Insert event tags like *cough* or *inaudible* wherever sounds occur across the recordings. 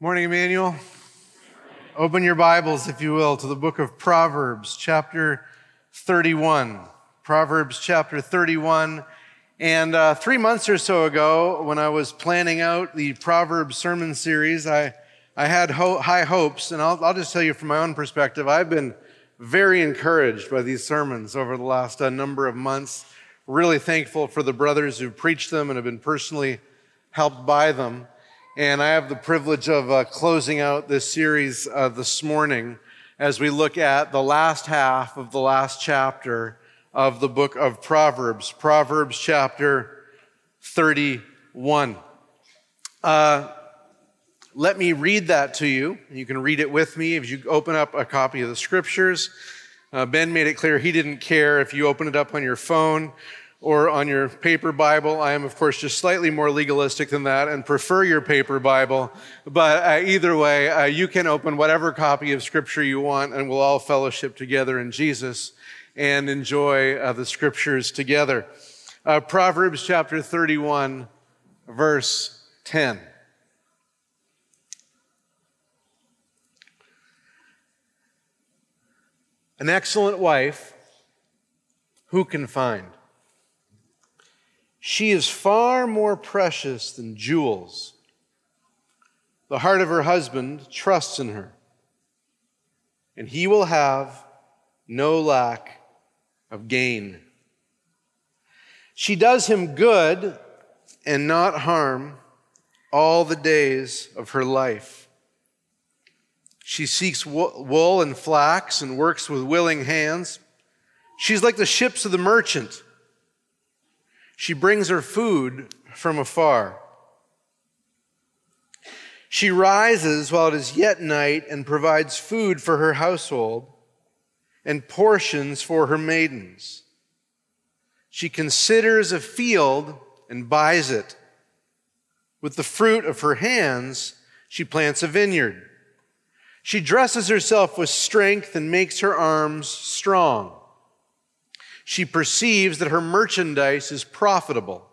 Morning, Emmanuel. Open your Bibles, if you will, to the book of Proverbs, chapter 31. Proverbs, chapter 31. And uh, three months or so ago, when I was planning out the Proverbs sermon series, I, I had ho- high hopes. And I'll, I'll just tell you from my own perspective, I've been very encouraged by these sermons over the last uh, number of months. Really thankful for the brothers who preached them and have been personally helped by them. And I have the privilege of uh, closing out this series uh, this morning as we look at the last half of the last chapter of the book of Proverbs, Proverbs chapter 31. Uh, let me read that to you. You can read it with me if you open up a copy of the scriptures. Uh, ben made it clear he didn't care if you open it up on your phone or on your paper Bible. I am, of course, just slightly more legalistic than that and prefer your paper Bible. But uh, either way, uh, you can open whatever copy of Scripture you want, and we'll all fellowship together in Jesus and enjoy uh, the Scriptures together. Uh, Proverbs chapter 31, verse 10. An excellent wife, who can find? She is far more precious than jewels. The heart of her husband trusts in her, and he will have no lack of gain. She does him good and not harm all the days of her life. She seeks wool and flax and works with willing hands. She's like the ships of the merchant she brings her food from afar. She rises while it is yet night and provides food for her household and portions for her maidens. She considers a field and buys it. With the fruit of her hands, she plants a vineyard. She dresses herself with strength and makes her arms strong she perceives that her merchandise is profitable.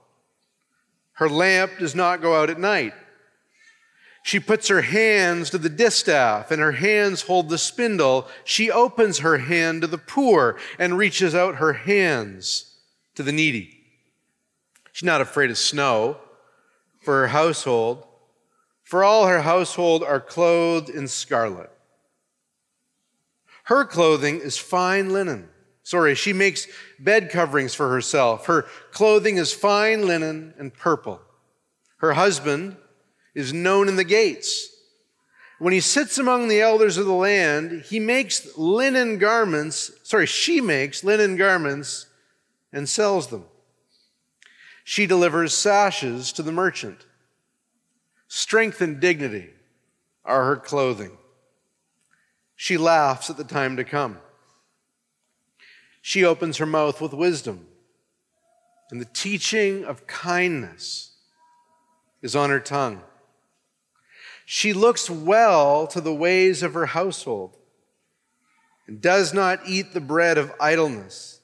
Her lamp does not go out at night. She puts her hands to the distaff, and her hands hold the spindle. She opens her hand to the poor and reaches out her hands to the needy. She's not afraid of snow for her household, for all her household are clothed in scarlet. Her clothing is fine linen Sorry, she makes bed coverings for herself. Her clothing is fine linen and purple. Her husband is known in the gates. When he sits among the elders of the land, he makes linen garments, sorry, she makes linen garments and sells them. She delivers sashes to the merchant. Strength and dignity are her clothing. She laughs at the time to come. She opens her mouth with wisdom, and the teaching of kindness is on her tongue. She looks well to the ways of her household and does not eat the bread of idleness.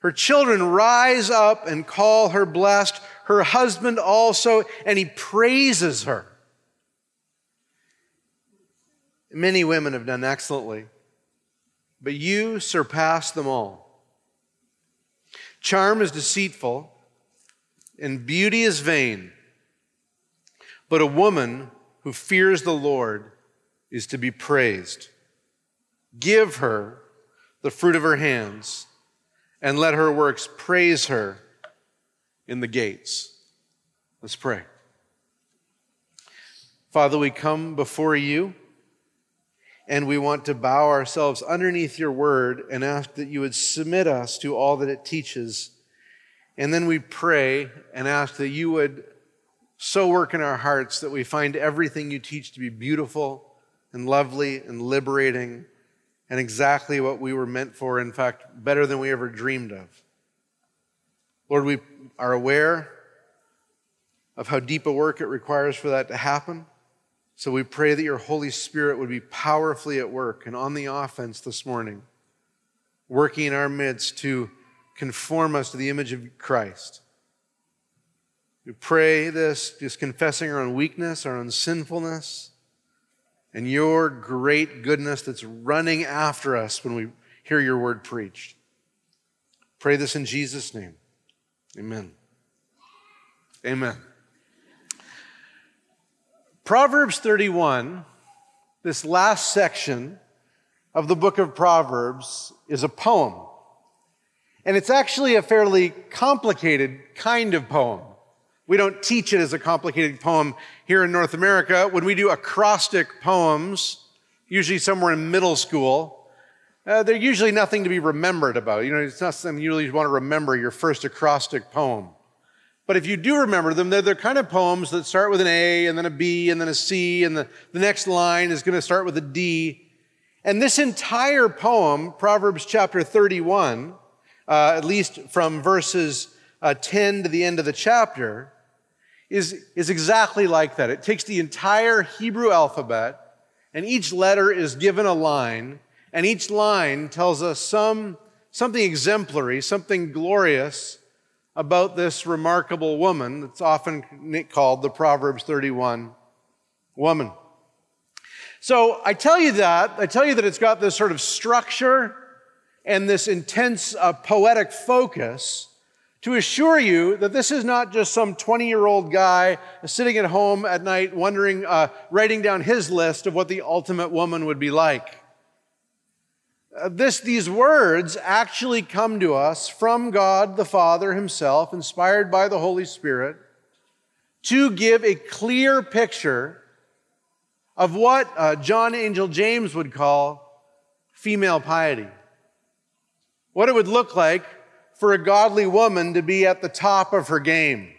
Her children rise up and call her blessed, her husband also, and he praises her. Many women have done excellently but you surpass them all. Charm is deceitful, and beauty is vain. But a woman who fears the Lord is to be praised. Give her the fruit of her hands, and let her works praise her in the gates. Let's pray. Father, we come before you and we want to bow ourselves underneath your word and ask that you would submit us to all that it teaches. And then we pray and ask that you would so work in our hearts that we find everything you teach to be beautiful and lovely and liberating and exactly what we were meant for, in fact, better than we ever dreamed of. Lord, we are aware of how deep a work it requires for that to happen. So we pray that your Holy Spirit would be powerfully at work and on the offense this morning, working in our midst to conform us to the image of Christ. We pray this just confessing our own weakness, our own sinfulness, and your great goodness that's running after us when we hear your word preached. Pray this in Jesus' name. Amen. Amen. Proverbs 31, this last section of the book of Proverbs, is a poem. And it's actually a fairly complicated kind of poem. We don't teach it as a complicated poem here in North America. When we do acrostic poems, usually somewhere in middle school, uh, they're usually nothing to be remembered about. You know, it's not something you really want to remember your first acrostic poem. But if you do remember them, they're the kind of poems that start with an A and then a B and then a C, and the, the next line is going to start with a D. And this entire poem, Proverbs chapter 31, uh, at least from verses uh, 10 to the end of the chapter, is, is exactly like that. It takes the entire Hebrew alphabet, and each letter is given a line, and each line tells us some, something exemplary, something glorious about this remarkable woman that's often called the Proverbs 31 woman. So I tell you that, I tell you that it's got this sort of structure and this intense uh, poetic focus to assure you that this is not just some 20 year old guy sitting at home at night wondering, uh, writing down his list of what the ultimate woman would be like. Uh, this, these words actually come to us from God the Father Himself, inspired by the Holy Spirit, to give a clear picture of what uh, John Angell James would call female piety. What it would look like for a godly woman to be at the top of her game.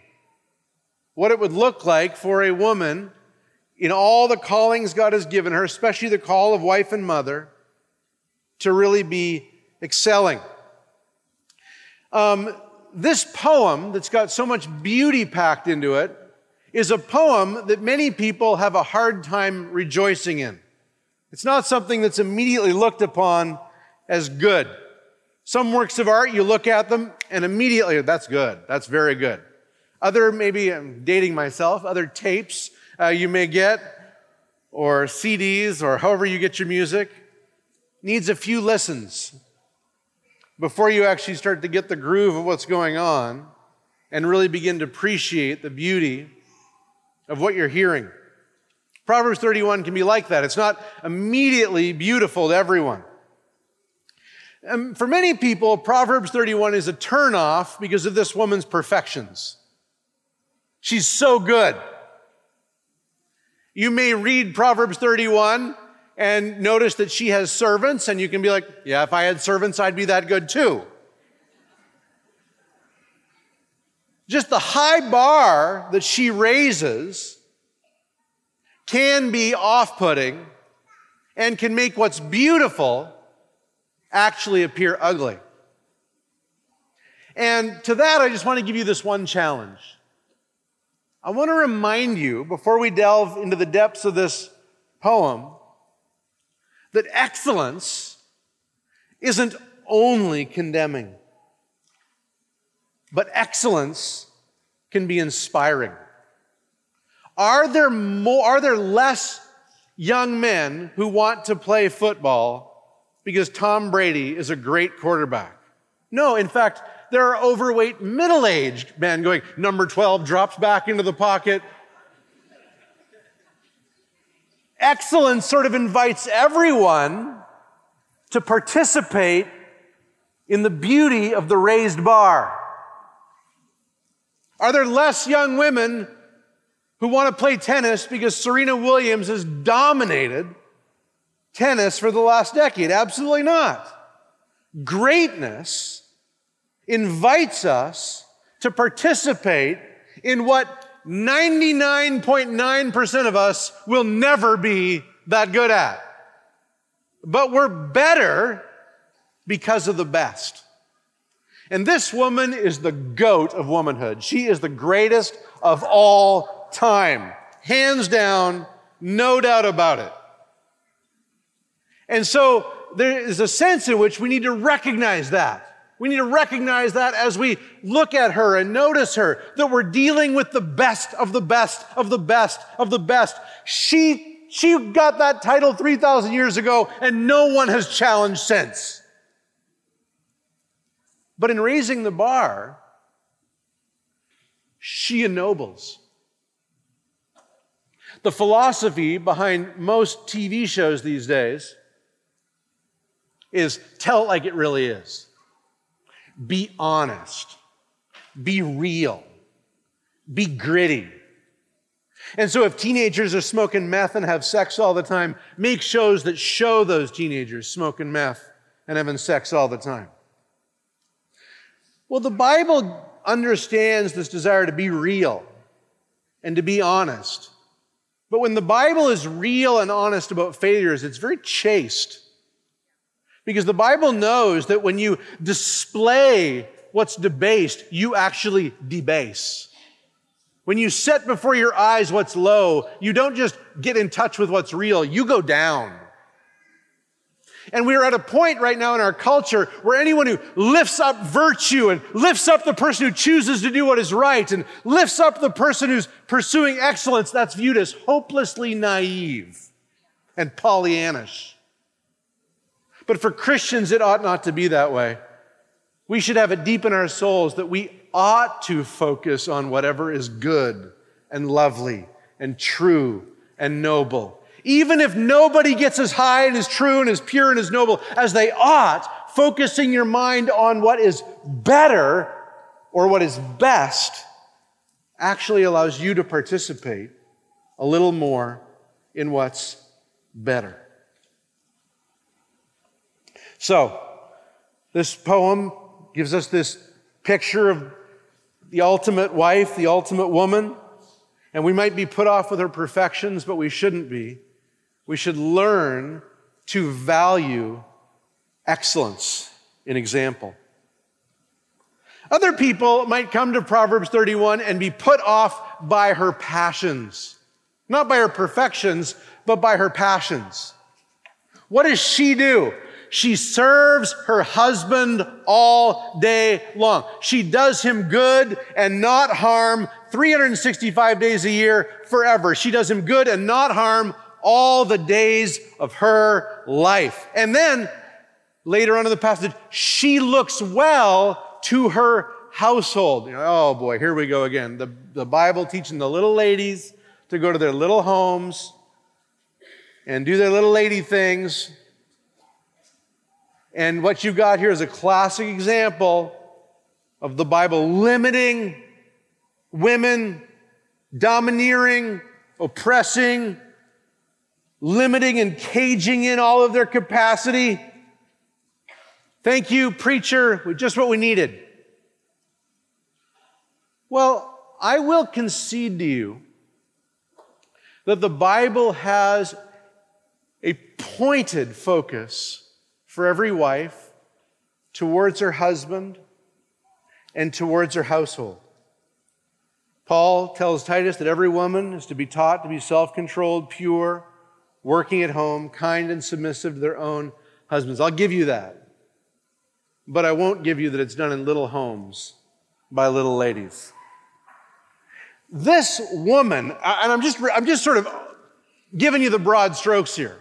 What it would look like for a woman in all the callings God has given her, especially the call of wife and mother to really be excelling. Um, this poem that's got so much beauty packed into it is a poem that many people have a hard time rejoicing in. It's not something that's immediately looked upon as good. Some works of art, you look at them and immediately, that's good. That's very good. Other, maybe I'm dating myself, other tapes uh, you may get, or CDs, or however you get your music, needs a few lessons before you actually start to get the groove of what's going on and really begin to appreciate the beauty of what you're hearing. Proverbs 31 can be like that. It's not immediately beautiful to everyone. And um, for many people, Proverbs 31 is a turnoff because of this woman's perfections. She's so good. You may read Proverbs 31 and notice that she has servants, and you can be like, yeah, if I had servants, I'd be that good too. Just the high bar that she raises can be off putting and can make what's beautiful actually appear ugly. And to that, I just want to give you this one challenge. I want to remind you, before we delve into the depths of this poem, that excellence isn't only condemning, but excellence can be inspiring. Are there more, are there less young men who want to play football because Tom Brady is a great quarterback? No, in fact, there are overweight middle-aged men going, number 12 drops back into the pocket, excellence sort of invites everyone to participate in the beauty of the raised bar. Are there less young women who want to play tennis because Serena Williams has dominated tennis for the last decade? Absolutely not. Greatness invites us to participate in what 99.9% of us will never be that good at. But we're better because of the best. And this woman is the goat of womanhood. She is the greatest of all time. Hands down, no doubt about it. And so there is a sense in which we need to recognize that. We need to recognize that as we look at her and notice her, that we're dealing with the best of the best of the best of the best. She, she got that title 3,000 years ago and no one has challenged since. But in raising the bar, she ennobles. The philosophy behind most TV shows these days is tell it like it really is. Be honest. Be real. Be gritty. And so, if teenagers are smoking meth and have sex all the time, make shows that show those teenagers smoking meth and having sex all the time. Well, the Bible understands this desire to be real and to be honest. But when the Bible is real and honest about failures, it's very chaste. Because the Bible knows that when you display what's debased, you actually debase. When you set before your eyes what's low, you don't just get in touch with what's real, you go down. And we are at a point right now in our culture where anyone who lifts up virtue and lifts up the person who chooses to do what is right and lifts up the person who's pursuing excellence, that's viewed as hopelessly naive and Pollyannish. But for Christians, it ought not to be that way. We should have it deep in our souls that we ought to focus on whatever is good and lovely and true and noble. Even if nobody gets as high and as true and as pure and as noble as they ought, focusing your mind on what is better or what is best actually allows you to participate a little more in what's better. So, this poem gives us this picture of the ultimate wife, the ultimate woman. And we might be put off with her perfections, but we shouldn't be. We should learn to value excellence in example. Other people might come to Proverbs 31 and be put off by her passions. Not by her perfections, but by her passions. What does she do? She serves her husband all day long. She does him good and not harm 365 days a year forever. She does him good and not harm all the days of her life. And then later on in the passage, she looks well to her household. You know, oh boy, here we go again. The, the Bible teaching the little ladies to go to their little homes and do their little lady things and what you've got here is a classic example of the Bible limiting women, domineering, oppressing, limiting and caging in all of their capacity. Thank you, preacher, just what we needed. Well, I will concede to you that the Bible has a pointed focus for every wife towards her husband and towards her household. Paul tells Titus that every woman is to be taught to be self controlled, pure, working at home, kind and submissive to their own husbands. I'll give you that. But I won't give you that it's done in little homes by little ladies. This woman, and I'm just, I'm just sort of giving you the broad strokes here.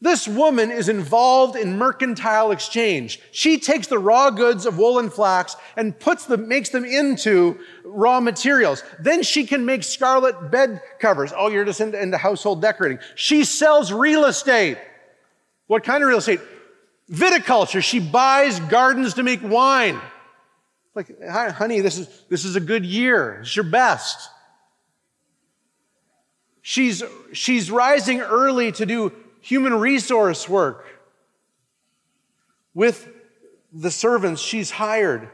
This woman is involved in mercantile exchange. She takes the raw goods of wool and flax and puts them, makes them into raw materials. Then she can make scarlet bed covers. Oh, you're just into, into household decorating. She sells real estate. What kind of real estate? Viticulture. She buys gardens to make wine. Like, honey, this is, this is a good year. It's your best. She's, she's rising early to do human resource work with the servants she's hired.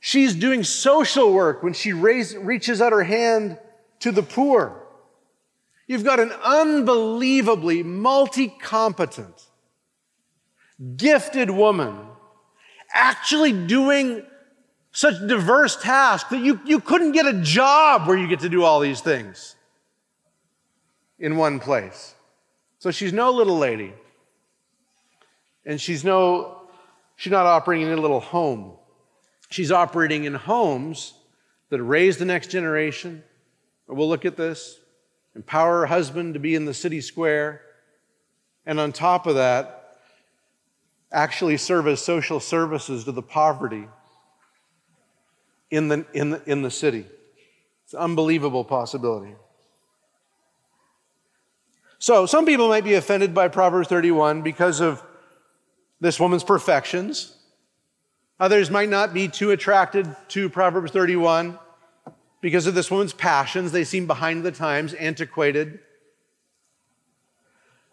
She's doing social work when she raise, reaches out her hand to the poor. You've got an unbelievably multi competent, gifted woman actually doing such diverse tasks that you, you couldn't get a job where you get to do all these things in one place. So she's no little lady. And she's no she's not operating in a little home. She's operating in homes that raise the next generation. We'll look at this. Empower her husband to be in the city square. And on top of that, actually serve as social services to the poverty in the, in the, in the city. It's an unbelievable possibility. So, some people might be offended by Proverbs 31 because of this woman's perfections. Others might not be too attracted to Proverbs 31 because of this woman's passions. They seem behind the times, antiquated.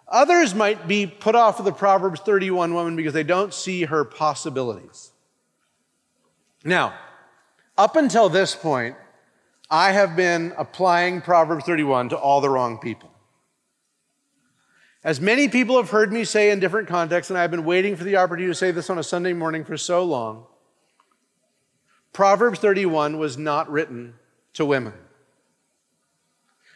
Others might be put off of the Proverbs 31 woman because they don't see her possibilities. Now, up until this point, I have been applying Proverbs 31 to all the wrong people. As many people have heard me say in different contexts, and I've been waiting for the opportunity to say this on a Sunday morning for so long, Proverbs 31 was not written to women.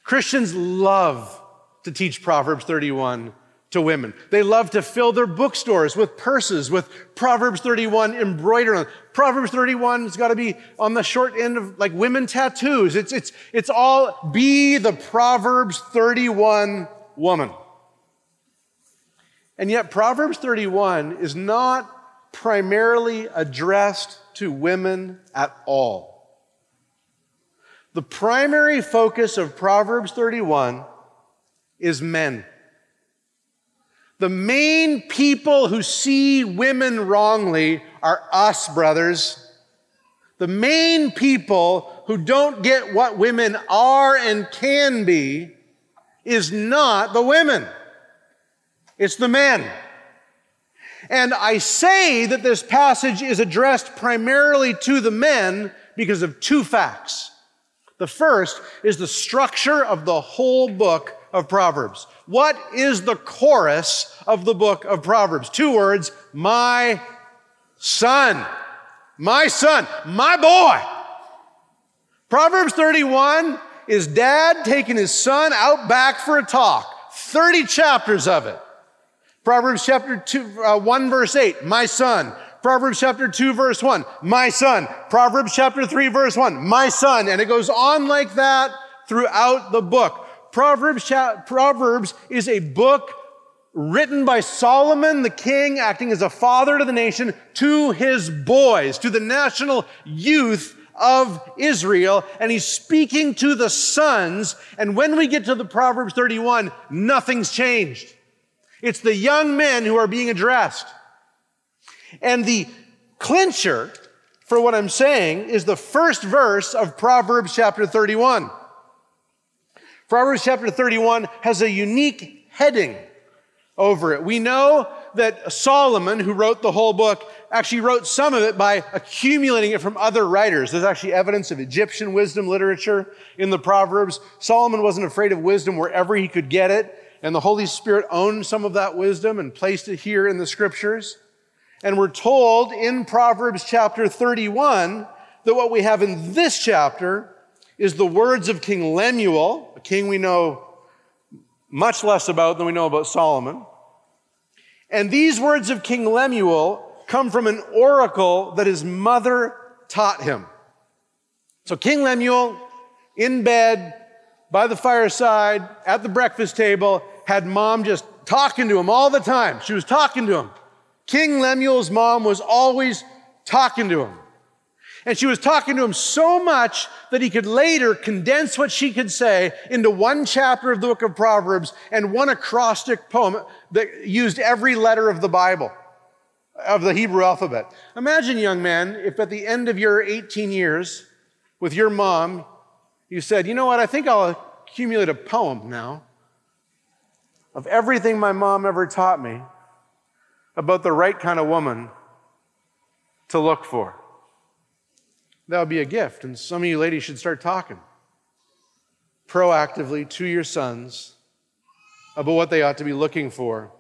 Christians love to teach Proverbs 31 to women. They love to fill their bookstores with purses with Proverbs 31 embroidered on. Proverbs 31 has got to be on the short end of like women tattoos. It's, it's, it's all be the Proverbs 31 woman. And yet, Proverbs 31 is not primarily addressed to women at all. The primary focus of Proverbs 31 is men. The main people who see women wrongly are us, brothers. The main people who don't get what women are and can be is not the women. It's the men. And I say that this passage is addressed primarily to the men because of two facts. The first is the structure of the whole book of Proverbs. What is the chorus of the book of Proverbs? Two words, my son. My son, my boy. Proverbs 31 is dad taking his son out back for a talk. 30 chapters of it. Proverbs chapter 2, uh, 1 verse 8, my son. Proverbs chapter 2 verse 1, my son. Proverbs chapter 3 verse 1, my son. And it goes on like that throughout the book. Proverbs, Proverbs is a book written by Solomon, the king, acting as a father to the nation, to his boys, to the national youth of Israel. And he's speaking to the sons. And when we get to the Proverbs 31, nothing's changed. It's the young men who are being addressed. And the clincher for what I'm saying is the first verse of Proverbs chapter 31. Proverbs chapter 31 has a unique heading over it. We know that Solomon, who wrote the whole book, actually wrote some of it by accumulating it from other writers. There's actually evidence of Egyptian wisdom literature in the Proverbs. Solomon wasn't afraid of wisdom wherever he could get it. And the Holy Spirit owned some of that wisdom and placed it here in the scriptures. And we're told in Proverbs chapter 31 that what we have in this chapter is the words of King Lemuel, a king we know much less about than we know about Solomon. And these words of King Lemuel come from an oracle that his mother taught him. So King Lemuel, in bed, by the fireside, at the breakfast table, had mom just talking to him all the time. She was talking to him. King Lemuel's mom was always talking to him. And she was talking to him so much that he could later condense what she could say into one chapter of the book of Proverbs and one acrostic poem that used every letter of the Bible, of the Hebrew alphabet. Imagine, young man, if at the end of your 18 years with your mom, you said, you know what, I think I'll accumulate a poem now of everything my mom ever taught me about the right kind of woman to look for. That would be a gift. And some of you ladies should start talking proactively to your sons about what they ought to be looking for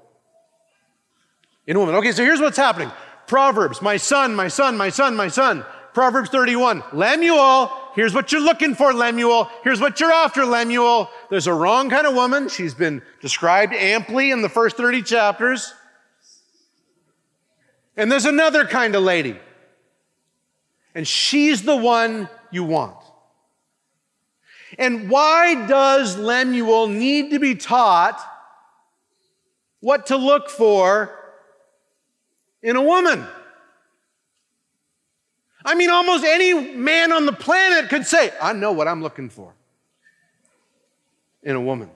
in a woman. Okay, so here's what's happening Proverbs, my son, my son, my son, my son. Proverbs 31, Lemuel, here's what you're looking for, Lemuel. Here's what you're after, Lemuel. There's a wrong kind of woman. She's been described amply in the first 30 chapters. And there's another kind of lady. And she's the one you want. And why does Lemuel need to be taught what to look for in a woman? I mean, almost any man on the planet could say, I know what I'm looking for in a woman.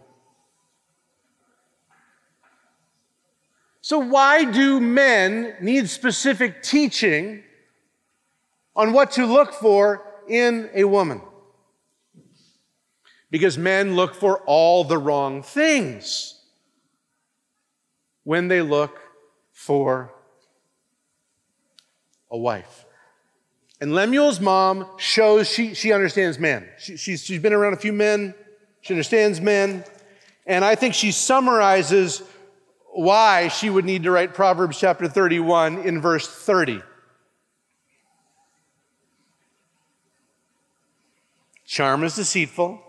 So, why do men need specific teaching on what to look for in a woman? Because men look for all the wrong things when they look for a wife. And Lemuel's mom shows she, she understands men. She, she's, she's been around a few men, she understands men. And I think she summarizes why she would need to write Proverbs chapter 31 in verse 30. Charm is deceitful,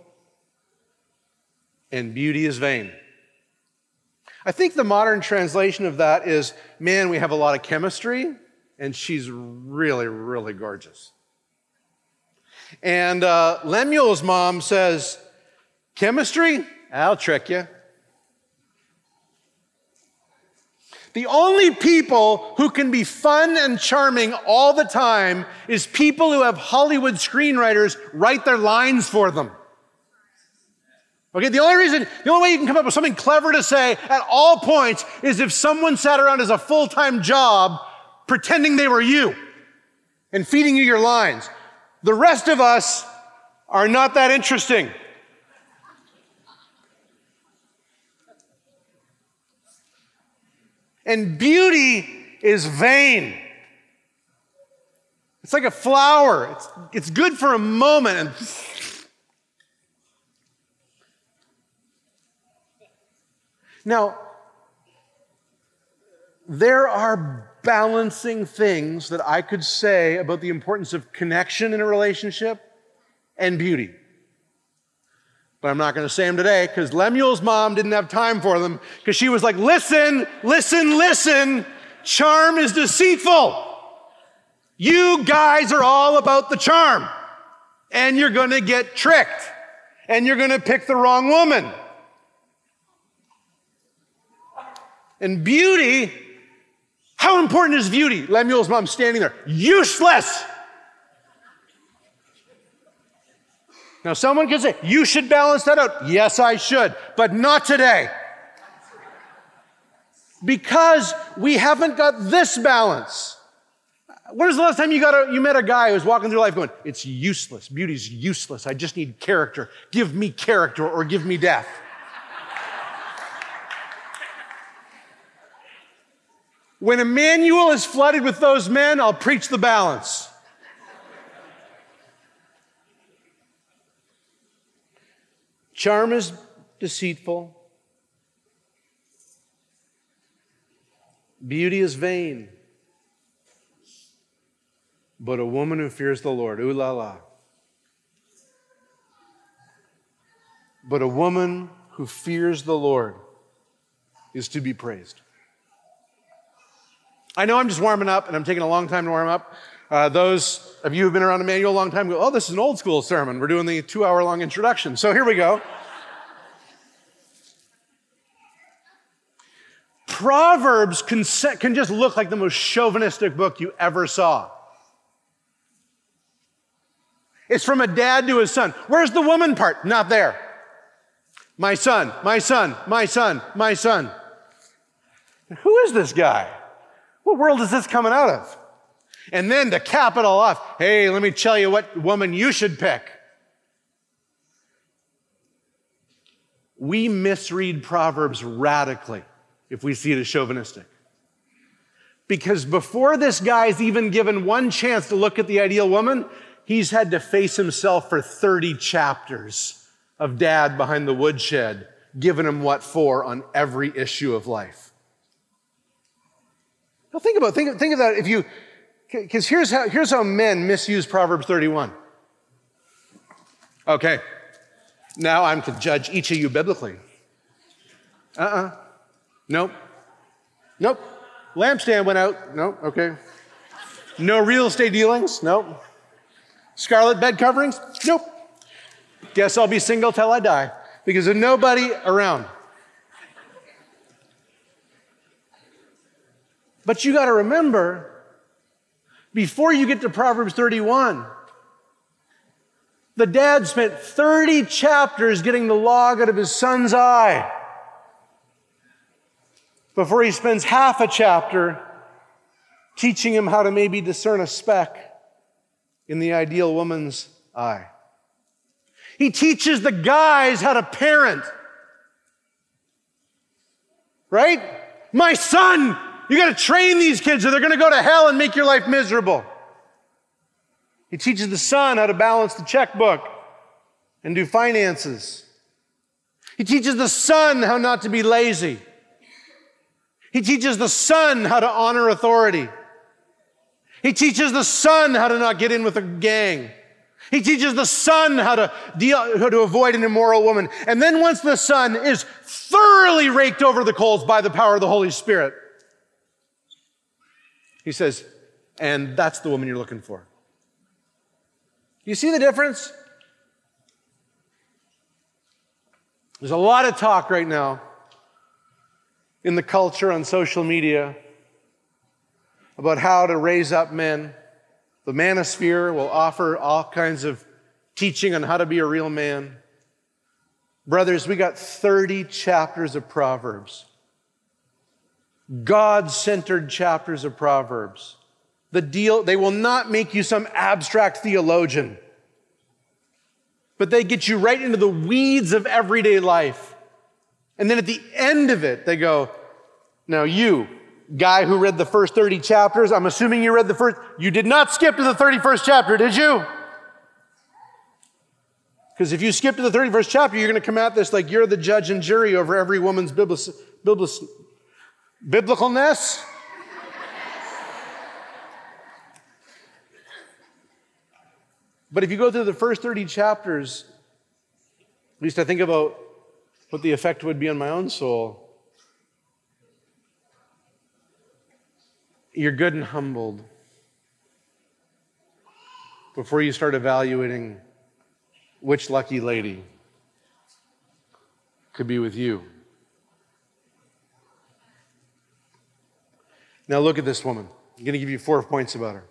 and beauty is vain. I think the modern translation of that is man, we have a lot of chemistry, and she's really, really gorgeous. And uh, Lemuel's mom says, Chemistry? I'll trick you. The only people who can be fun and charming all the time is people who have Hollywood screenwriters write their lines for them. Okay, the only reason, the only way you can come up with something clever to say at all points is if someone sat around as a full time job pretending they were you and feeding you your lines. The rest of us are not that interesting. And beauty is vain. It's like a flower. It's, it's good for a moment and Now, there are balancing things that I could say about the importance of connection in a relationship and beauty. But I'm not going to say them today because Lemuel's mom didn't have time for them because she was like, listen, listen, listen. Charm is deceitful. You guys are all about the charm and you're going to get tricked and you're going to pick the wrong woman. And beauty, how important is beauty? Lemuel's mom standing there, useless. Now, someone could say, You should balance that out. Yes, I should, but not today. Because we haven't got this balance. When was the last time you, got a, you met a guy who was walking through life going, It's useless. Beauty's useless. I just need character. Give me character or give me death. When Emmanuel is flooded with those men, I'll preach the balance. Charm is deceitful. Beauty is vain. But a woman who fears the Lord, ooh la la. But a woman who fears the Lord is to be praised. I know I'm just warming up and I'm taking a long time to warm up. Uh, those of you who've been around Emmanuel a long time go, oh, this is an old school sermon. We're doing the two hour long introduction. So here we go. Proverbs can, can just look like the most chauvinistic book you ever saw. It's from a dad to his son. Where's the woman part? Not there. My son, my son, my son, my son. Who is this guy? What world is this coming out of? And then to cap it all off, hey, let me tell you what woman you should pick. We misread Proverbs radically if we see it as chauvinistic. Because before this guy's even given one chance to look at the ideal woman, he's had to face himself for 30 chapters of dad behind the woodshed, giving him what for on every issue of life. Now think about think, think of that if you because here's how, here's how men misuse Proverbs 31. Okay, now I'm to judge each of you biblically. Uh uh-uh. uh. Nope. Nope. Lampstand went out. Nope. okay. No real estate dealings. Nope. Scarlet bed coverings. Nope. Guess I'll be single till I die because there's nobody around. But you got to remember, before you get to Proverbs 31, the dad spent 30 chapters getting the log out of his son's eye before he spends half a chapter teaching him how to maybe discern a speck in the ideal woman's eye. He teaches the guys how to parent. Right? My son, you got to train these kids or they're going to go to hell and make your life miserable. He teaches the son how to balance the checkbook and do finances. He teaches the son how not to be lazy. He teaches the son how to honor authority. He teaches the son how to not get in with a gang. He teaches the son how to deal, how to avoid an immoral woman. And then once the son is thoroughly raked over the coals by the power of the Holy Spirit, he says, and that's the woman you're looking for. You see the difference? There's a lot of talk right now in the culture on social media about how to raise up men. The manosphere will offer all kinds of teaching on how to be a real man. Brothers, we got 30 chapters of Proverbs. God centered chapters of Proverbs. The deal, they will not make you some abstract theologian, but they get you right into the weeds of everyday life. And then at the end of it, they go, Now, you, guy who read the first 30 chapters, I'm assuming you read the first, you did not skip to the 31st chapter, did you? Because if you skip to the 31st chapter, you're going to come at this like you're the judge and jury over every woman's biblical, biblicalness. But if you go through the first 30 chapters, at least I think about what the effect would be on my own soul. You're good and humbled before you start evaluating which lucky lady could be with you. Now, look at this woman. I'm going to give you four points about her.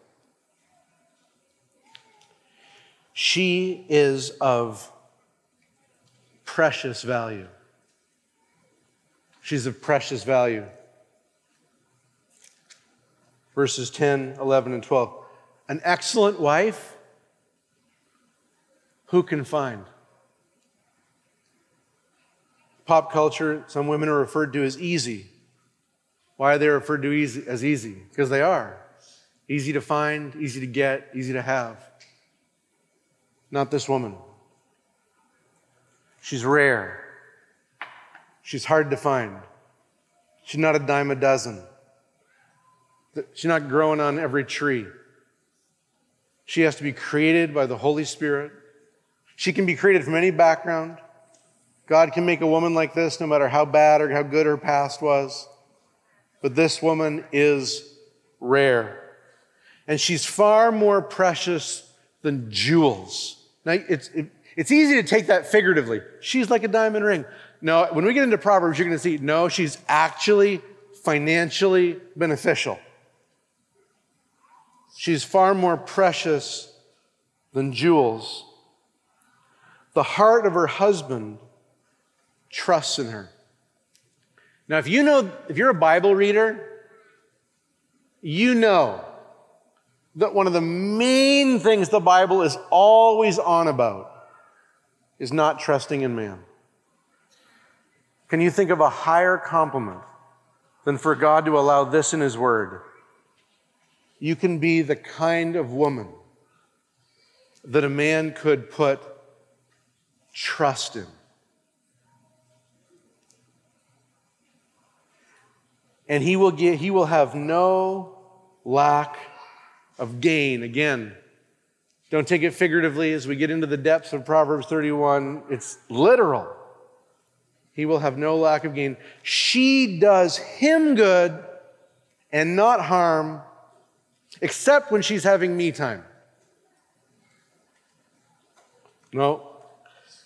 She is of precious value. She's of precious value. Verses 10, 11, and 12. An excellent wife, who can find? Pop culture, some women are referred to as easy. Why are they referred to easy, as easy? Because they are. Easy to find, easy to get, easy to have. Not this woman. She's rare. She's hard to find. She's not a dime a dozen. She's not growing on every tree. She has to be created by the Holy Spirit. She can be created from any background. God can make a woman like this no matter how bad or how good her past was. But this woman is rare. And she's far more precious than jewels. Now, it's, it, it's easy to take that figuratively. She's like a diamond ring. No, when we get into Proverbs, you're going to see, no, she's actually financially beneficial. She's far more precious than jewels. The heart of her husband trusts in her. Now, if you know, if you're a Bible reader, you know that one of the main things the Bible is always on about is not trusting in man. Can you think of a higher compliment than for God to allow this in His Word? You can be the kind of woman that a man could put trust in. And he will, get, he will have no lack of gain. Again, don't take it figuratively as we get into the depths of Proverbs 31. It's literal. He will have no lack of gain. She does him good and not harm, except when she's having me time. No.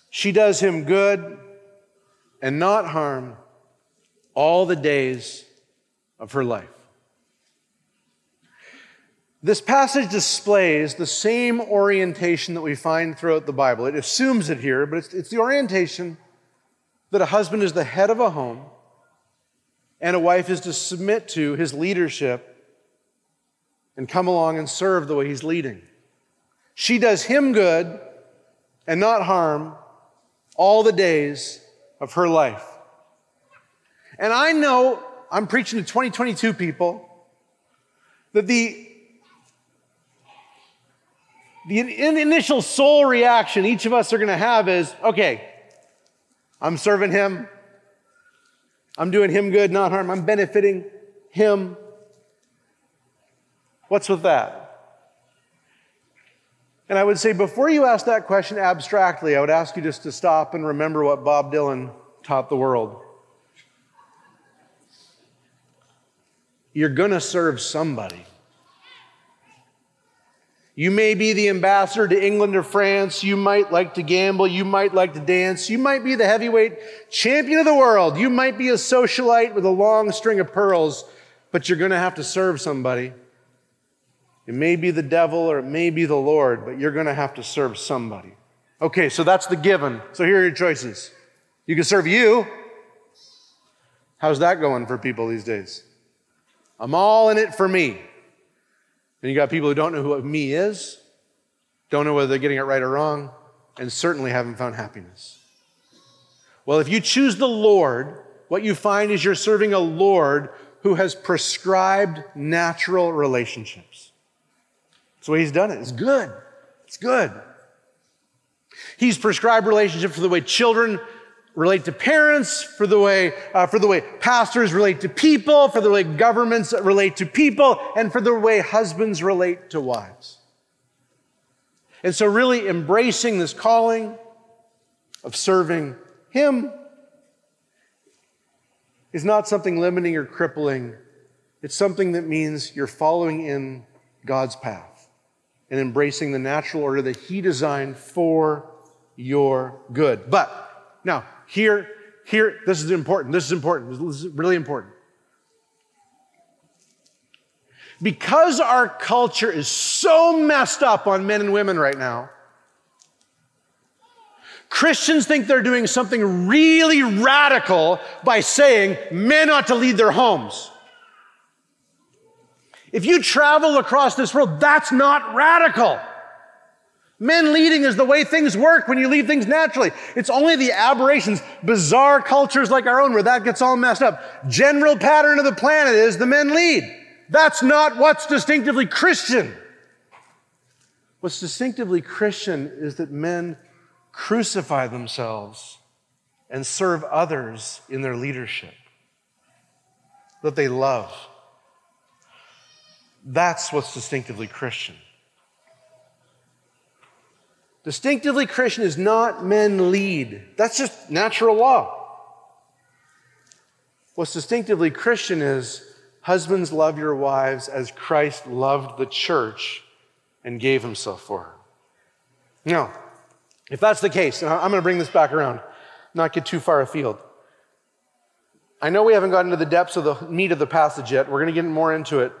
She does him good and not harm all the days of her life. This passage displays the same orientation that we find throughout the Bible. It assumes it here, but it's, it's, the orientation that a husband is the head of a home and a wife is to submit to his leadership and come along and serve the way he's leading. She does him good and not harm all the days of her life. And I know I'm preaching to 2022 people that the the initial soul reaction each of us are going to have is okay, I'm serving him. I'm doing him good, not harm. I'm benefiting him. What's with that? And I would say, before you ask that question abstractly, I would ask you just to stop and remember what Bob Dylan taught the world. You're going to serve somebody. You may be the ambassador to England or France. You might like to gamble. You might like to dance. You might be the heavyweight champion of the world. You might be a socialite with a long string of pearls, but you're going to have to serve somebody. It may be the devil or it may be the Lord, but you're going to have to serve somebody. Okay, so that's the given. So here are your choices. You can serve you. How's that going for people these days? I'm all in it for me. And you got people who don't know who me is, don't know whether they're getting it right or wrong, and certainly haven't found happiness. Well, if you choose the Lord, what you find is you're serving a Lord who has prescribed natural relationships. That's the way he's done it. It's good. It's good. He's prescribed relationships for the way children relate to parents, for the way, uh, for the way pastors relate to people, for the way governments relate to people, and for the way husbands relate to wives. And so, really embracing this calling of serving Him is not something limiting or crippling. It's something that means you're following in God's path and embracing the natural order that He designed for your good. But now, here, here, this is important. This is important. This is really important. Because our culture is so messed up on men and women right now, Christians think they're doing something really radical by saying men ought to lead their homes. If you travel across this world, that's not radical. Men leading is the way things work when you leave things naturally. It's only the aberrations, bizarre cultures like our own where that gets all messed up. General pattern of the planet is the men lead. That's not what's distinctively Christian. What's distinctively Christian is that men crucify themselves and serve others in their leadership, that they love that's what's distinctively Christian. Distinctively Christian is not men lead. That's just natural law. What's distinctively Christian is husbands love your wives as Christ loved the church and gave himself for her. Now, if that's the case, and I'm going to bring this back around, not get too far afield. I know we haven't gotten to the depths of the meat of the passage yet. We're going to get more into it.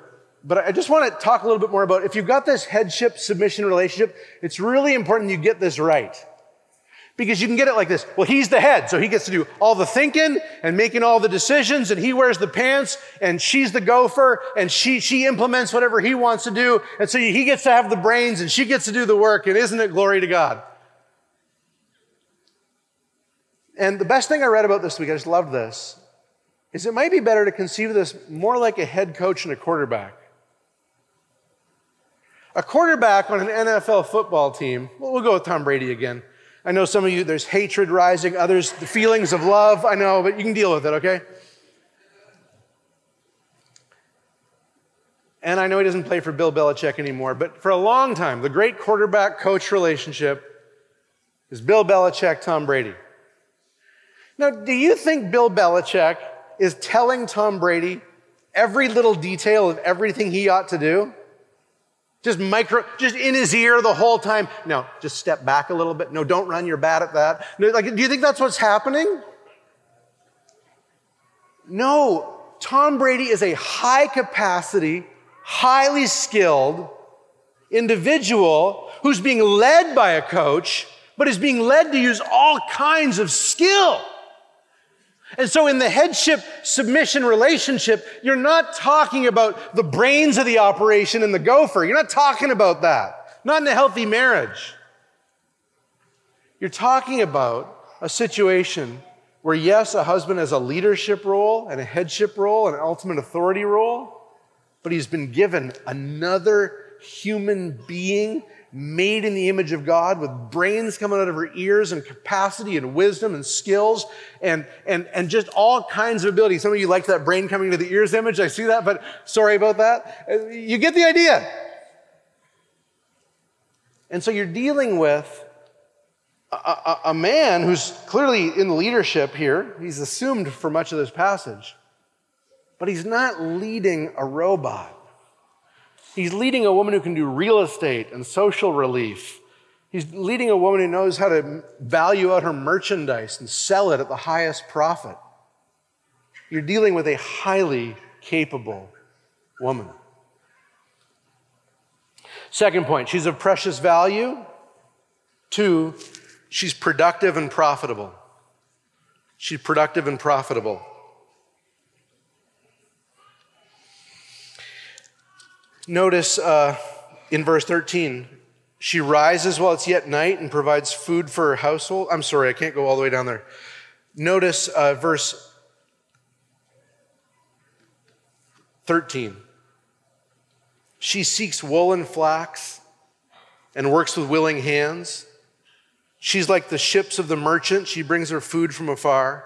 But I just want to talk a little bit more about if you've got this headship submission relationship, it's really important you get this right. Because you can get it like this. Well, he's the head, so he gets to do all the thinking and making all the decisions, and he wears the pants, and she's the gopher, and she, she implements whatever he wants to do, and so he gets to have the brains, and she gets to do the work, and isn't it glory to God? And the best thing I read about this week, I just loved this, is it might be better to conceive this more like a head coach and a quarterback. A quarterback on an NFL football team, well, go with Tom Brady again. I know some of you, there's hatred rising, others, the feelings of love. I know, but you can deal with it, okay? And I know he doesn't play for Bill Belichick anymore, but for a long time, the great quarterback coach relationship is Bill Belichick, Tom Brady. Now, do you think Bill Belichick is telling Tom Brady, every little detail of everything he ought to do? Just micro, just in his ear the whole time. No, just step back a little bit. No, don't run. You're bad at that. No, like, do you think that's what's happening? No, Tom Brady is a high capacity, highly skilled individual who's being led by a coach, but is being led to use all kinds of skill. And so in the headship submission relationship, you're not talking about the brains of the operation and the gopher. You're not talking about that. Not in a healthy marriage. You're talking about a situation where, yes, a husband has a leadership role and a headship role and an ultimate authority role, but he's been given another human being made in the image of God with brains coming out of her ears and capacity and wisdom and skills and, and, and just all kinds of ability. Some of you like that brain coming to the ears image. I see that, but sorry about that. You get the idea. And so you're dealing with a, a, a man who's clearly in the leadership here. He's assumed for much of this passage, but he's not leading a robot. He's leading a woman who can do real estate and social relief. He's leading a woman who knows how to value out her merchandise and sell it at the highest profit. You're dealing with a highly capable woman. Second point, she's of precious value. Two, she's productive and profitable. She's productive and profitable. Notice uh, in verse 13, she rises while it's yet night and provides food for her household. I'm sorry, I can't go all the way down there. Notice uh, verse 13. She seeks wool and flax and works with willing hands. She's like the ships of the merchant. She brings her food from afar.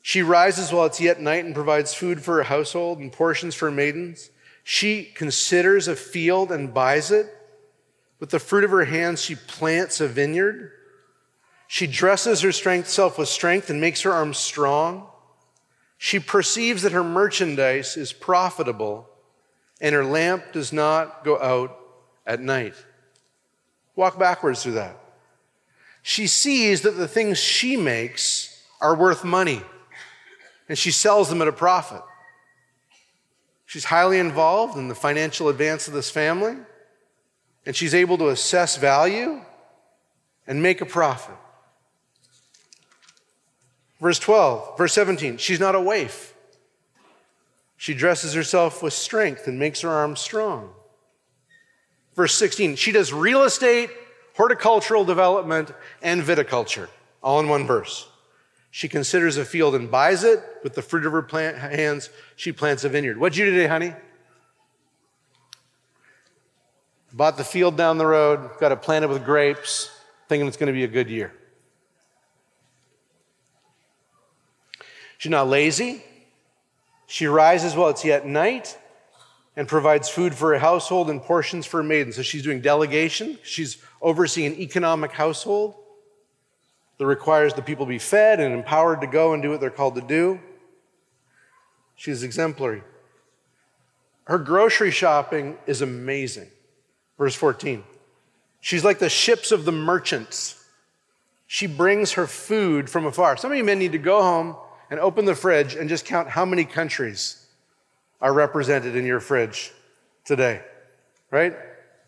She rises while it's yet night and provides food for her household and portions for maidens. She considers a field and buys it. With the fruit of her hands, she plants a vineyard. She dresses her strength self with strength and makes her arms strong. She perceives that her merchandise is profitable and her lamp does not go out at night. Walk backwards through that. She sees that the things she makes are worth money and she sells them at a profit. She's highly involved in the financial advance of this family, and she's able to assess value and make a profit. Verse 12, verse 17, she's not a waif. She dresses herself with strength and makes her arms strong. Verse 16, she does real estate, horticultural development, and viticulture, all in one verse. She considers a field and buys it. With the fruit of her plant hands, she plants a vineyard. What'd you do today, honey? Bought the field down the road, got it planted with grapes, thinking it's going to be a good year. She's not lazy. She rises while it's yet night and provides food for her household and portions for her maidens. So she's doing delegation. She's overseeing an economic household that requires the people be fed and empowered to go and do what they're called to do. She's exemplary. Her grocery shopping is amazing. Verse 14. She's like the ships of the merchants. She brings her food from afar. Some of you men need to go home and open the fridge and just count how many countries are represented in your fridge today, right?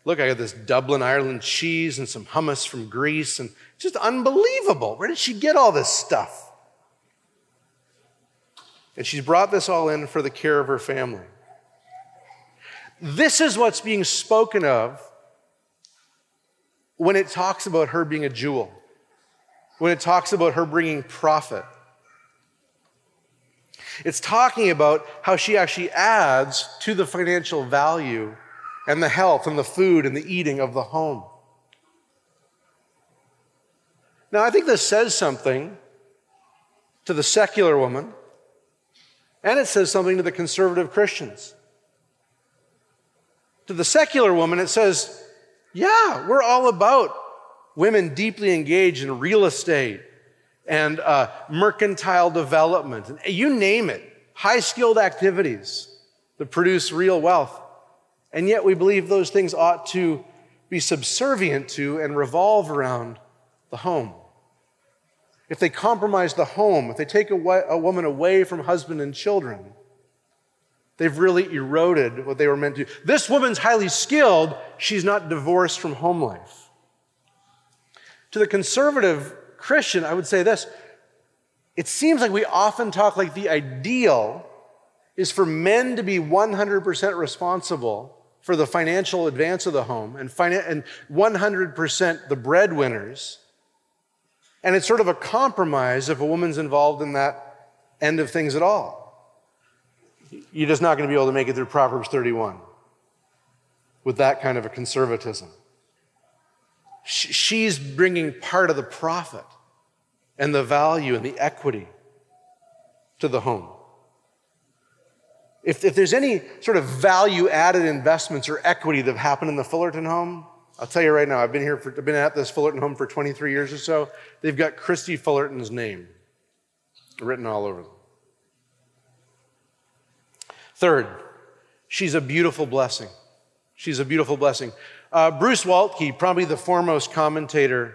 Look, I got this Dublin, Ireland cheese and some hummus from Greece and just unbelievable. Where did she get all this stuff? And she's brought this all in for the care of her family. This is what's being spoken of when it talks about her being a jewel, when it talks about her bringing profit. It's talking about how she actually adds to the financial value and the health and the food and the eating of the home. Now, I think this says something to the secular woman, and it says something to the conservative Christians. To the secular woman, it says, yeah, we're all about women deeply engaged in real estate and uh, mercantile development, you name it, high skilled activities. that produce real wealth. And yet we believe those things ought to be subservient to and revolve around the home. If they compromise the home, if they take a, a woman away from husband and children, they've really eroded what they were meant to. This woman's highly skilled, she's not divorced from home life. To the conservative Christian, I would say this it seems like we often talk like the ideal is for men to be 100% responsible for the financial advance of the home and, and 100% the breadwinners. And it's sort of a compromise if a woman's involved in that end of things at all. You're just not going to be able to make it through Proverbs 31 with that kind of a conservatism. She's bringing part of the profit and the value and the equity to the home. If, if there's any sort of value added investments or equity that have happened in the Fullerton home, I'll tell you right now, I've been here for, I've been at this Fullerton home for 23 years or so. They've got Christy Fullerton's name written all over them. Third, she's a beautiful blessing. She's a beautiful blessing. Uh, Bruce Waltke, probably the foremost commentator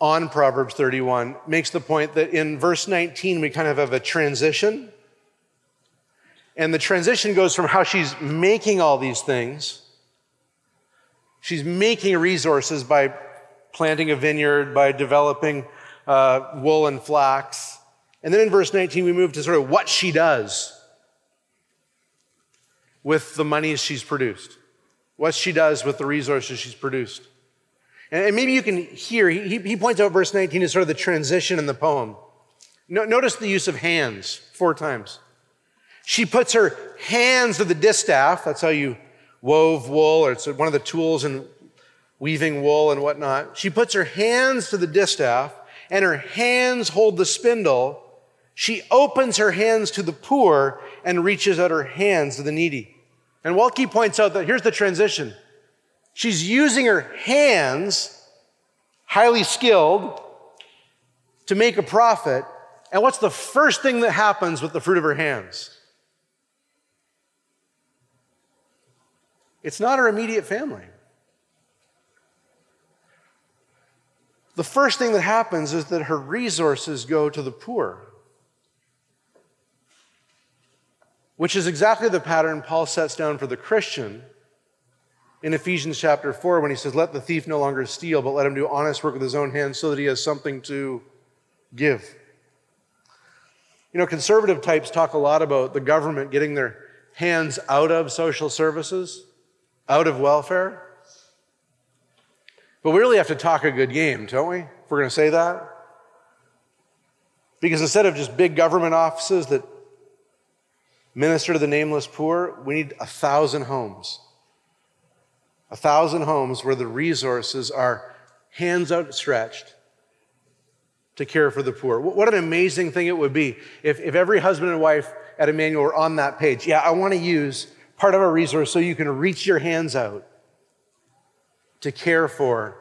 on Proverbs 31, makes the point that in verse 19 we kind of have a transition and the transition goes from how she's making all these things. She's making resources by planting a vineyard, by developing uh, wool and flax. And then in verse 19, we move to sort of what she does with the monies she's produced, what she does with the resources she's produced. And, maybe you can hear, he, he points out verse 19 is sort of the transition in the poem. No, notice the use of hands four times. She puts her hands to the distaff. That's how you wove wool, or it's one of the tools in weaving wool and whatnot. She puts her hands to the distaff, and her hands hold the spindle. She opens her hands to the poor and reaches out her hands to the needy. And Waltke points out that here's the transition. She's using her hands, highly skilled, to make a profit. And what's the first thing that happens with the fruit of her hands? It's not her immediate family. The first thing that happens is that her resources go to the poor, which is exactly the pattern Paul sets down for the Christian in Ephesians chapter 4 when he says, Let the thief no longer steal, but let him do honest work with his own hands so that he has something to give. You know, conservative types talk a lot about the government getting their hands out of social services out of welfare. But we really have to talk a good game, don't we? If we're going to say that. Because instead of just big government offices that minister to the nameless poor, we need a thousand homes. A thousand homes where the resources are hands outstretched to care for the poor. What an amazing thing it would be if, if every husband and wife at Immanuel were on that page. Yeah, I want to use part of a resource so you can reach your hands out to care for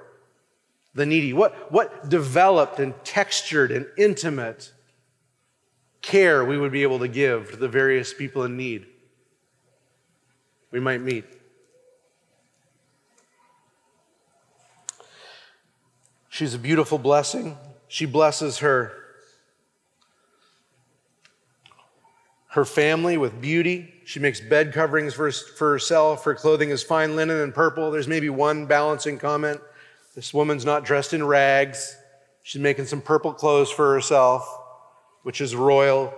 the needy. What, what developed and textured and intimate care we would be able to give to the various people in need we might meet. She's a beautiful blessing. She blesses her her family with beauty. She makes bed coverings for, for herself. Her clothing is fine linen and purple. There's maybe one balancing comment. This woman's not dressed in rags. She's making some purple clothes for herself, which is royal.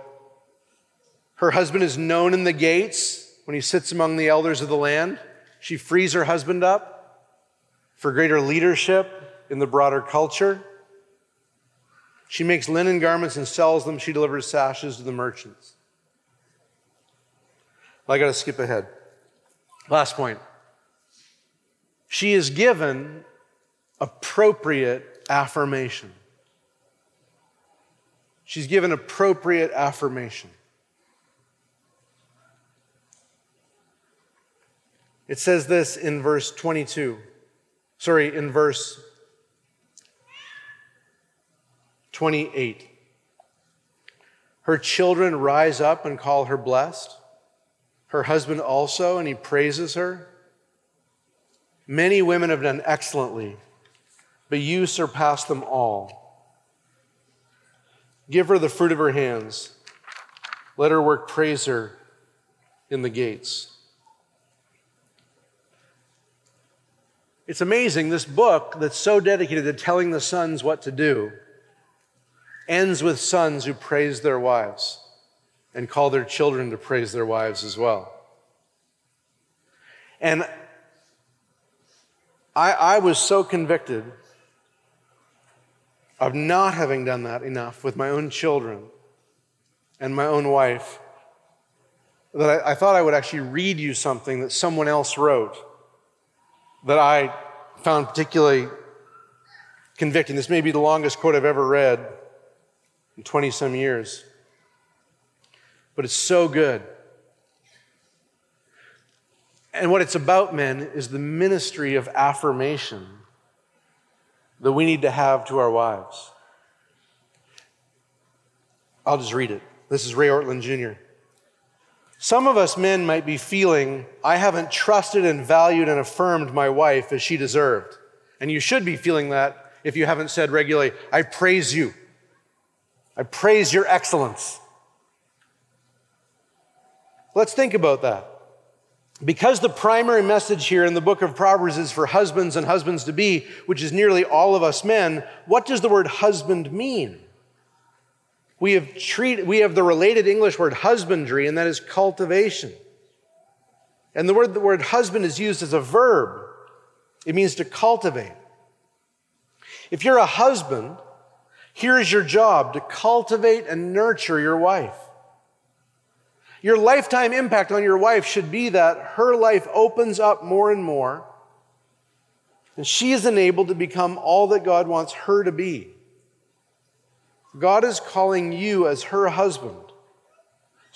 Her husband is known in the gates when he sits among the elders of the land. She frees her husband up for greater leadership in the broader culture. She makes linen garments and sells them. She delivers sashes to the merchants. I got to skip ahead. Last point. She is given appropriate affirmation. She's given appropriate affirmation. It says this in verse 22. Sorry, in verse 28. Her children rise up and call her blessed. Her husband also, and he praises her. Many women have done excellently, but you surpass them all. Give her the fruit of her hands. Let her work praise her in the gates. It's amazing, this book that's so dedicated to telling the sons what to do ends with sons who praise their wives and call their children to praise their wives as well. And I, I was so convicted of not having done that enough with my own children and my own wife that I, I, thought I would actually read you something that someone else wrote that I found particularly convicting. This may be the longest quote I've ever read in 20 some years, but it's so good. And what it's about, men, is the ministry of affirmation that we need to have to our wives. I'll just read it. This is Ray Ortlund Jr. Some of us men might be feeling, I haven't trusted and valued and affirmed my wife as she deserved. And you should be feeling that if you haven't said regularly, I praise you. I praise your excellence. Let's think about that. Because the primary message here in the book of Proverbs is for husbands and husbands to be, which is nearly all of us men, what does the word husband mean? We have, treat, we have the related English word husbandry, and that is cultivation. And the word, the word husband is used as a verb, it means to cultivate. If you're a husband, here is your job to cultivate and nurture your wife. Your lifetime impact on your wife should be that her life opens up more and more, and she is enabled to become all that God wants her to be. God is calling you as her husband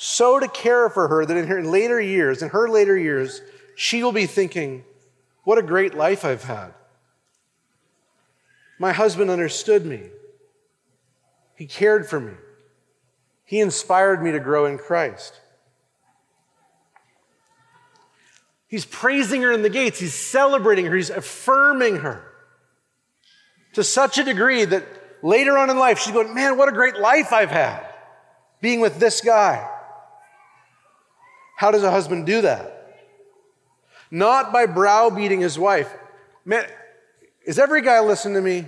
so to care for her that in her later years, in her later years, she will be thinking, What a great life I've had. My husband understood me, he cared for me, he inspired me to grow in Christ. He's praising her in the gates. He's celebrating her. He's affirming her to such a degree that later on in life, she's going, Man, what a great life I've had being with this guy. How does a husband do that? Not by browbeating his wife. Man, is every guy listening to me?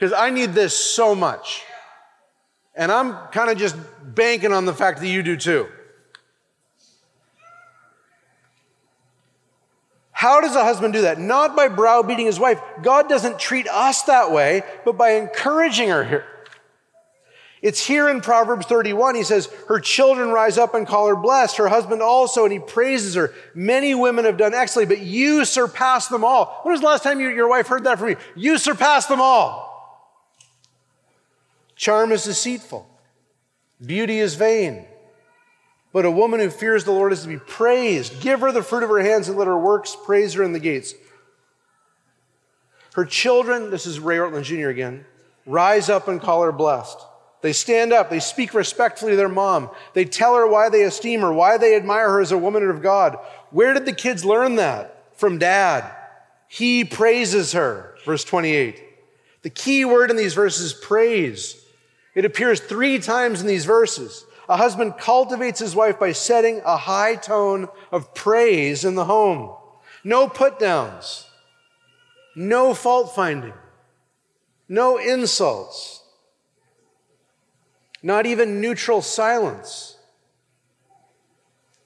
Because I need this so much. And I'm kind of just banking on the fact that you do too. How does a husband do that? Not by browbeating his wife. God doesn't treat us that way, but by encouraging her here. It's here in Proverbs 31. He says, Her children rise up and call her blessed, her husband also, and he praises her. Many women have done excellently, but you surpass them all. When was the last time you, your wife heard that from you? You surpass them all. Charm is deceitful, beauty is vain. But a woman who fears the Lord is to be praised. Give her the fruit of her hands and let her works praise her in the gates. Her children, this is Ray Ortlund Jr. again, rise up and call her blessed. They stand up, they speak respectfully to their mom. They tell her why they esteem her, why they admire her as a woman of God. Where did the kids learn that? From dad. He praises her. Verse 28. The key word in these verses is praise. It appears three times in these verses. A husband cultivates his wife by setting a high tone of praise in the home. No put downs, no fault finding, no insults, not even neutral silence,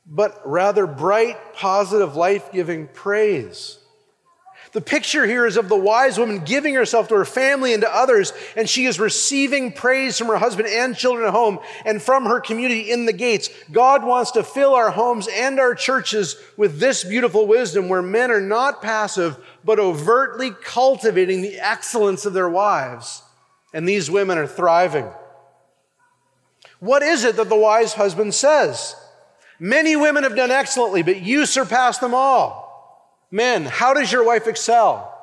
but rather bright, positive, life giving praise. The picture here is of the wise woman giving herself to her family and to others, and she is receiving praise from her husband and children at home and from her community in the gates. God wants to fill our homes and our churches with this beautiful wisdom where men are not passive, but overtly cultivating the excellence of their wives. And these women are thriving. What is it that the wise husband says? Many women have done excellently, but you surpass them all. Men, how does your wife excel?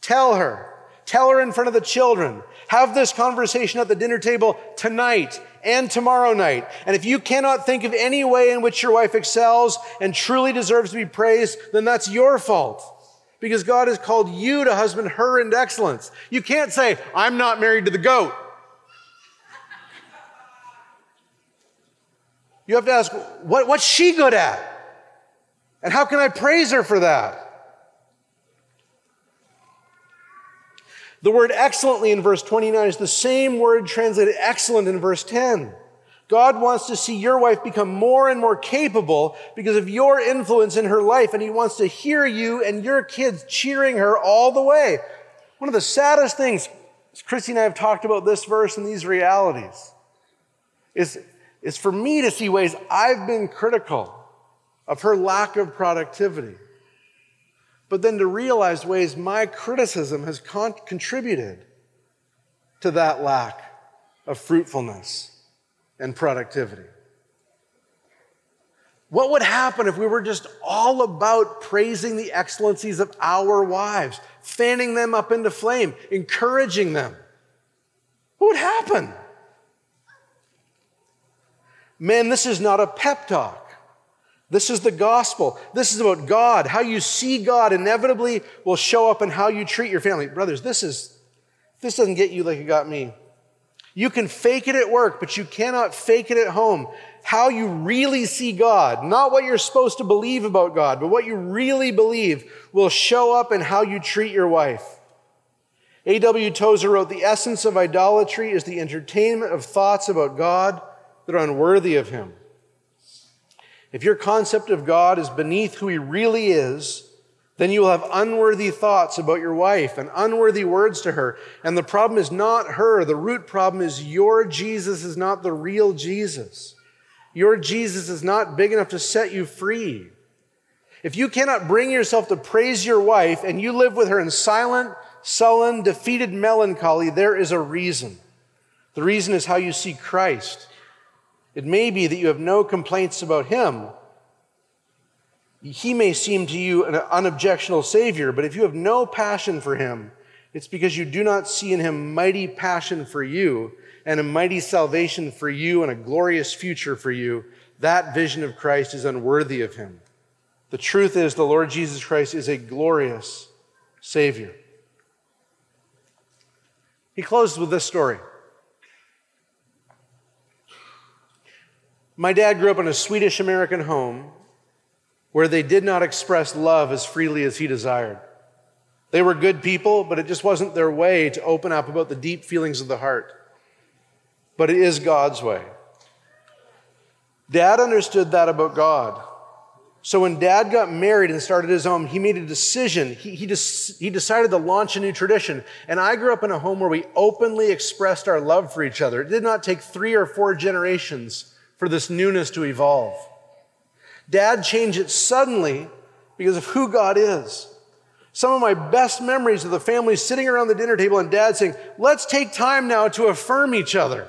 Tell her. Tell her in front of the children. Have this conversation at the dinner table tonight and tomorrow night. And if you cannot think of any way in which your wife excels and truly deserves to be praised, then that's your fault. Because God has called you to husband her in excellence. You can't say, I'm not married to the goat. You have to ask, what, what's she good at? And how can I praise her for that? The word excellently in verse 29 is the same word translated excellent in verse 10. God wants to see your wife become more and more capable because of your influence in her life, and He wants to hear you and your kids cheering her all the way. One of the saddest things, Christy and I have talked about this verse and these realities, is, is for me to see ways I've been critical of her lack of productivity but then to realize ways my criticism has con- contributed to that lack of fruitfulness and productivity. What would happen if we were just all about praising the excellencies of our wives, fanning them up into flame, encouraging them? What would happen? Man, this is not a pep talk. This is the gospel. This is about God. How you see God inevitably will show up in how you treat your family. Brothers, this is this doesn't get you like it got me. You can fake it at work, but you cannot fake it at home. How you really see God, not what you're supposed to believe about God, but what you really believe will show up in how you treat your wife. A.W. Tozer wrote, The essence of idolatry is the entertainment of thoughts about God that are unworthy of Him. If your concept of God is beneath who He really is, then you will have unworthy thoughts about your wife and unworthy words to her. And the problem is not her. The root problem is your Jesus is not the real Jesus. Your Jesus is not big enough to set you free. If you cannot bring yourself to praise your wife and you live with her in silent, sullen, defeated melancholy, there is a reason. The reason is how you see Christ. It may be that you have no complaints about him. He may seem to you an unobjectionable Savior, but if you have no passion for him, it's because you do not see in him mighty passion for you and a mighty salvation for you and a glorious future for you. That vision of Christ is unworthy of him. The truth is, the Lord Jesus Christ is a glorious Savior. He closes with this story. My dad grew up in a Swedish American home where they did not express love as freely as he desired. They were good people, but it just wasn't their way to open up about the deep feelings of the heart. But it is God's way. Dad understood that about God. So when dad got married and started his home, he made a decision. He, he, des- he decided to launch a new tradition. And I grew up in a home where we openly expressed our love for each other. It did not take three or four generations for this newness to evolve. Dad changed it suddenly because of who God is. Some of my best memories of the family sitting around the dinner table and dad saying, Let's take time now to affirm each other.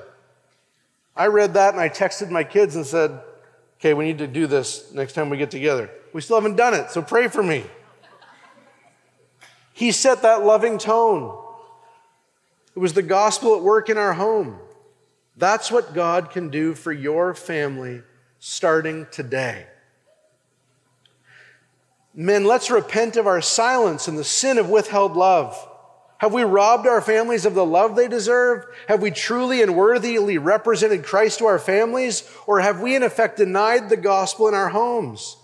I read that and I texted my kids and said, Okay, we need to do this next time we get together. We still haven't done it, so pray for me. He set that loving tone. It was the gospel at work in our home. That's what God can do for your family starting today. Men, let's repent of our silence and the sin of withheld love. Have we robbed our families of the love they deserve? Have we truly and worthily represented Christ to our families? Or have we, in effect, denied the gospel in our homes?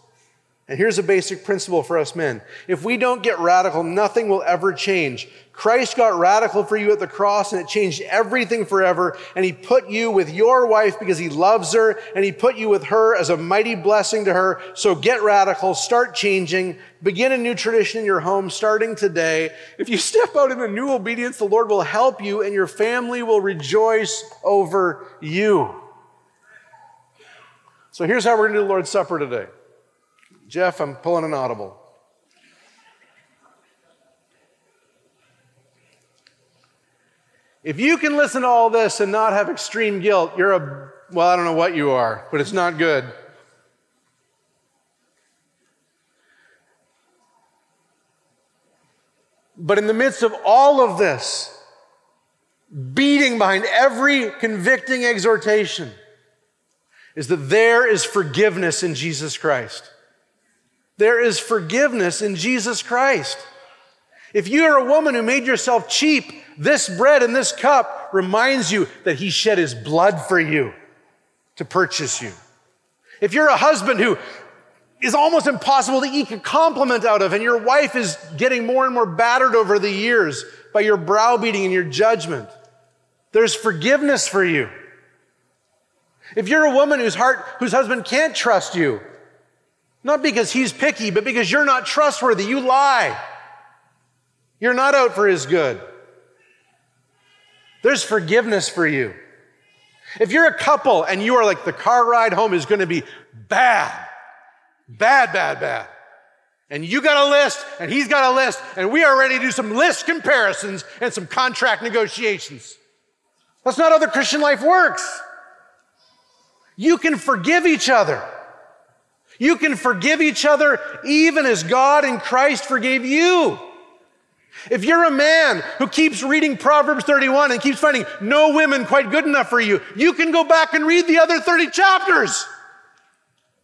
And here's a basic principle for us men. If we don't get radical, nothing will ever change. Christ got radical for you at the cross and it changed everything forever. And he put you with your wife because he loves her and he put you with her as a mighty blessing to her. So get radical, start changing, begin a new tradition in your home starting today. If you *laughs* step out in a new obedience, the Lord will help you and your family will rejoice over you. So here's how we're going to do the Lord's Supper today. Jeff, I'm pulling an audible. If you can listen to all this and not have extreme guilt, you're a, well, I don't know what you are, but it's not good. But in the midst of all of this, beating behind every convicting exhortation is that there is forgiveness in Jesus Christ. There is forgiveness in Jesus Christ. If you are a woman who made yourself cheap, this bread and this cup reminds you that he shed his blood for you to purchase you. If you're a husband who is almost impossible to eke a compliment out of, and your wife is getting more and more battered over the years by your browbeating and your judgment, there's forgiveness for you. If you're a woman whose heart, whose husband can't trust you, not because he's picky, but because you're not trustworthy, you lie. You're not out for his good. There's forgiveness for you. If you're a couple and you are like the car ride home is going to be bad, bad, bad, bad. And you got a list and he's got a list and we are ready to do some list comparisons and some contract negotiations. That's not how the Christian life works. You can forgive each other. You can forgive each other even as God in Christ forgave you. If you're a man who keeps reading Proverbs 31 and keeps finding no women quite good enough for you, you can go back and read the other 30 chapters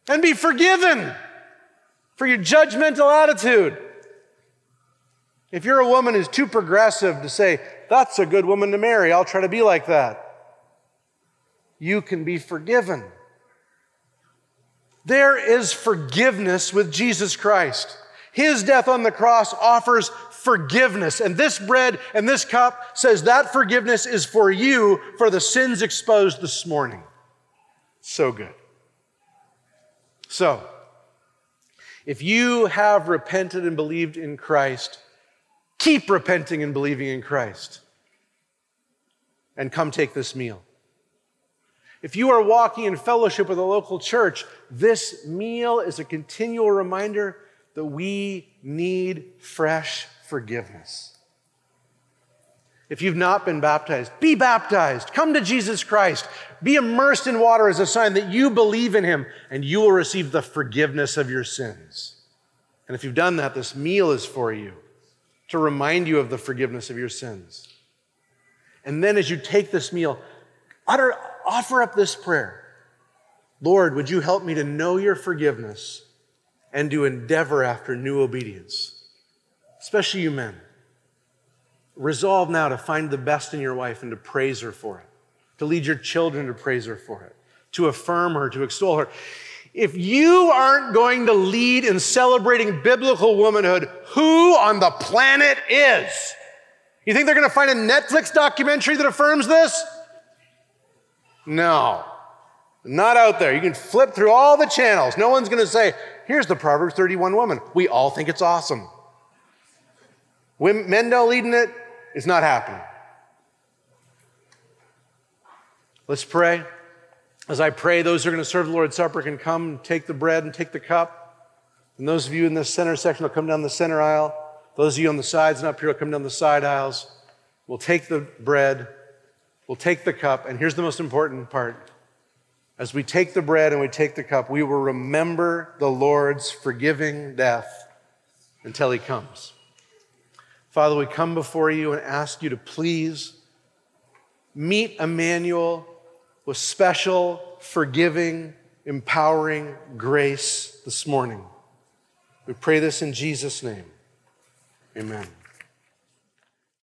and be forgiven for your judgmental attitude. If you're a woman who's too progressive to say, that's a good woman to marry, I'll try to be like that, you can be forgiven. There is forgiveness with Jesus Christ. His death on the cross offers forgiveness. And this bread and this cup says that forgiveness is for you for the sins exposed this morning. So good. So, if you have repented and believed in Christ, keep repenting and believing in Christ. And come take this meal. If you are walking in fellowship with a local church, this meal is a continual reminder that we need fresh forgiveness. If you've not been baptized, be baptized. Come to Jesus Christ. Be immersed in water as a sign that you believe in him and you will receive the forgiveness of your sins. And if you've done that, this meal is for you to remind you of the forgiveness of your sins. And then as you take this meal, utter, offer up this prayer Lord, would you help me to know your forgiveness and to endeavor after new obedience? Especially you men, resolve now to find the best in your wife and to praise her for it, to lead your children to praise her for it, to affirm her, to extol her. If you aren't going to lead in celebrating biblical womanhood, who on the planet is? You think they're going to find a Netflix documentary that affirms this? No, not out there. You can flip through all the channels. No one's going to say, here's the Proverbs 31 woman. We all think it's awesome. Women, men don't lead in it, it's not happening. Let's pray. As I pray, those who are going to serve the Lord's Supper can come, take the bread and take the cup. And those of you in the center section will come down the center aisle. Those of you on the sides and up here will come down the side aisles. We'll take the bread, we'll take the cup, and here's the most important part. As we take the bread and we take the cup, we will remember the Lord's forgiving death until he comes. Father, we come before you and ask you to please meet Immanuel with special, forgiving, empowering grace this morning. We pray this in Jesus' name. Amen.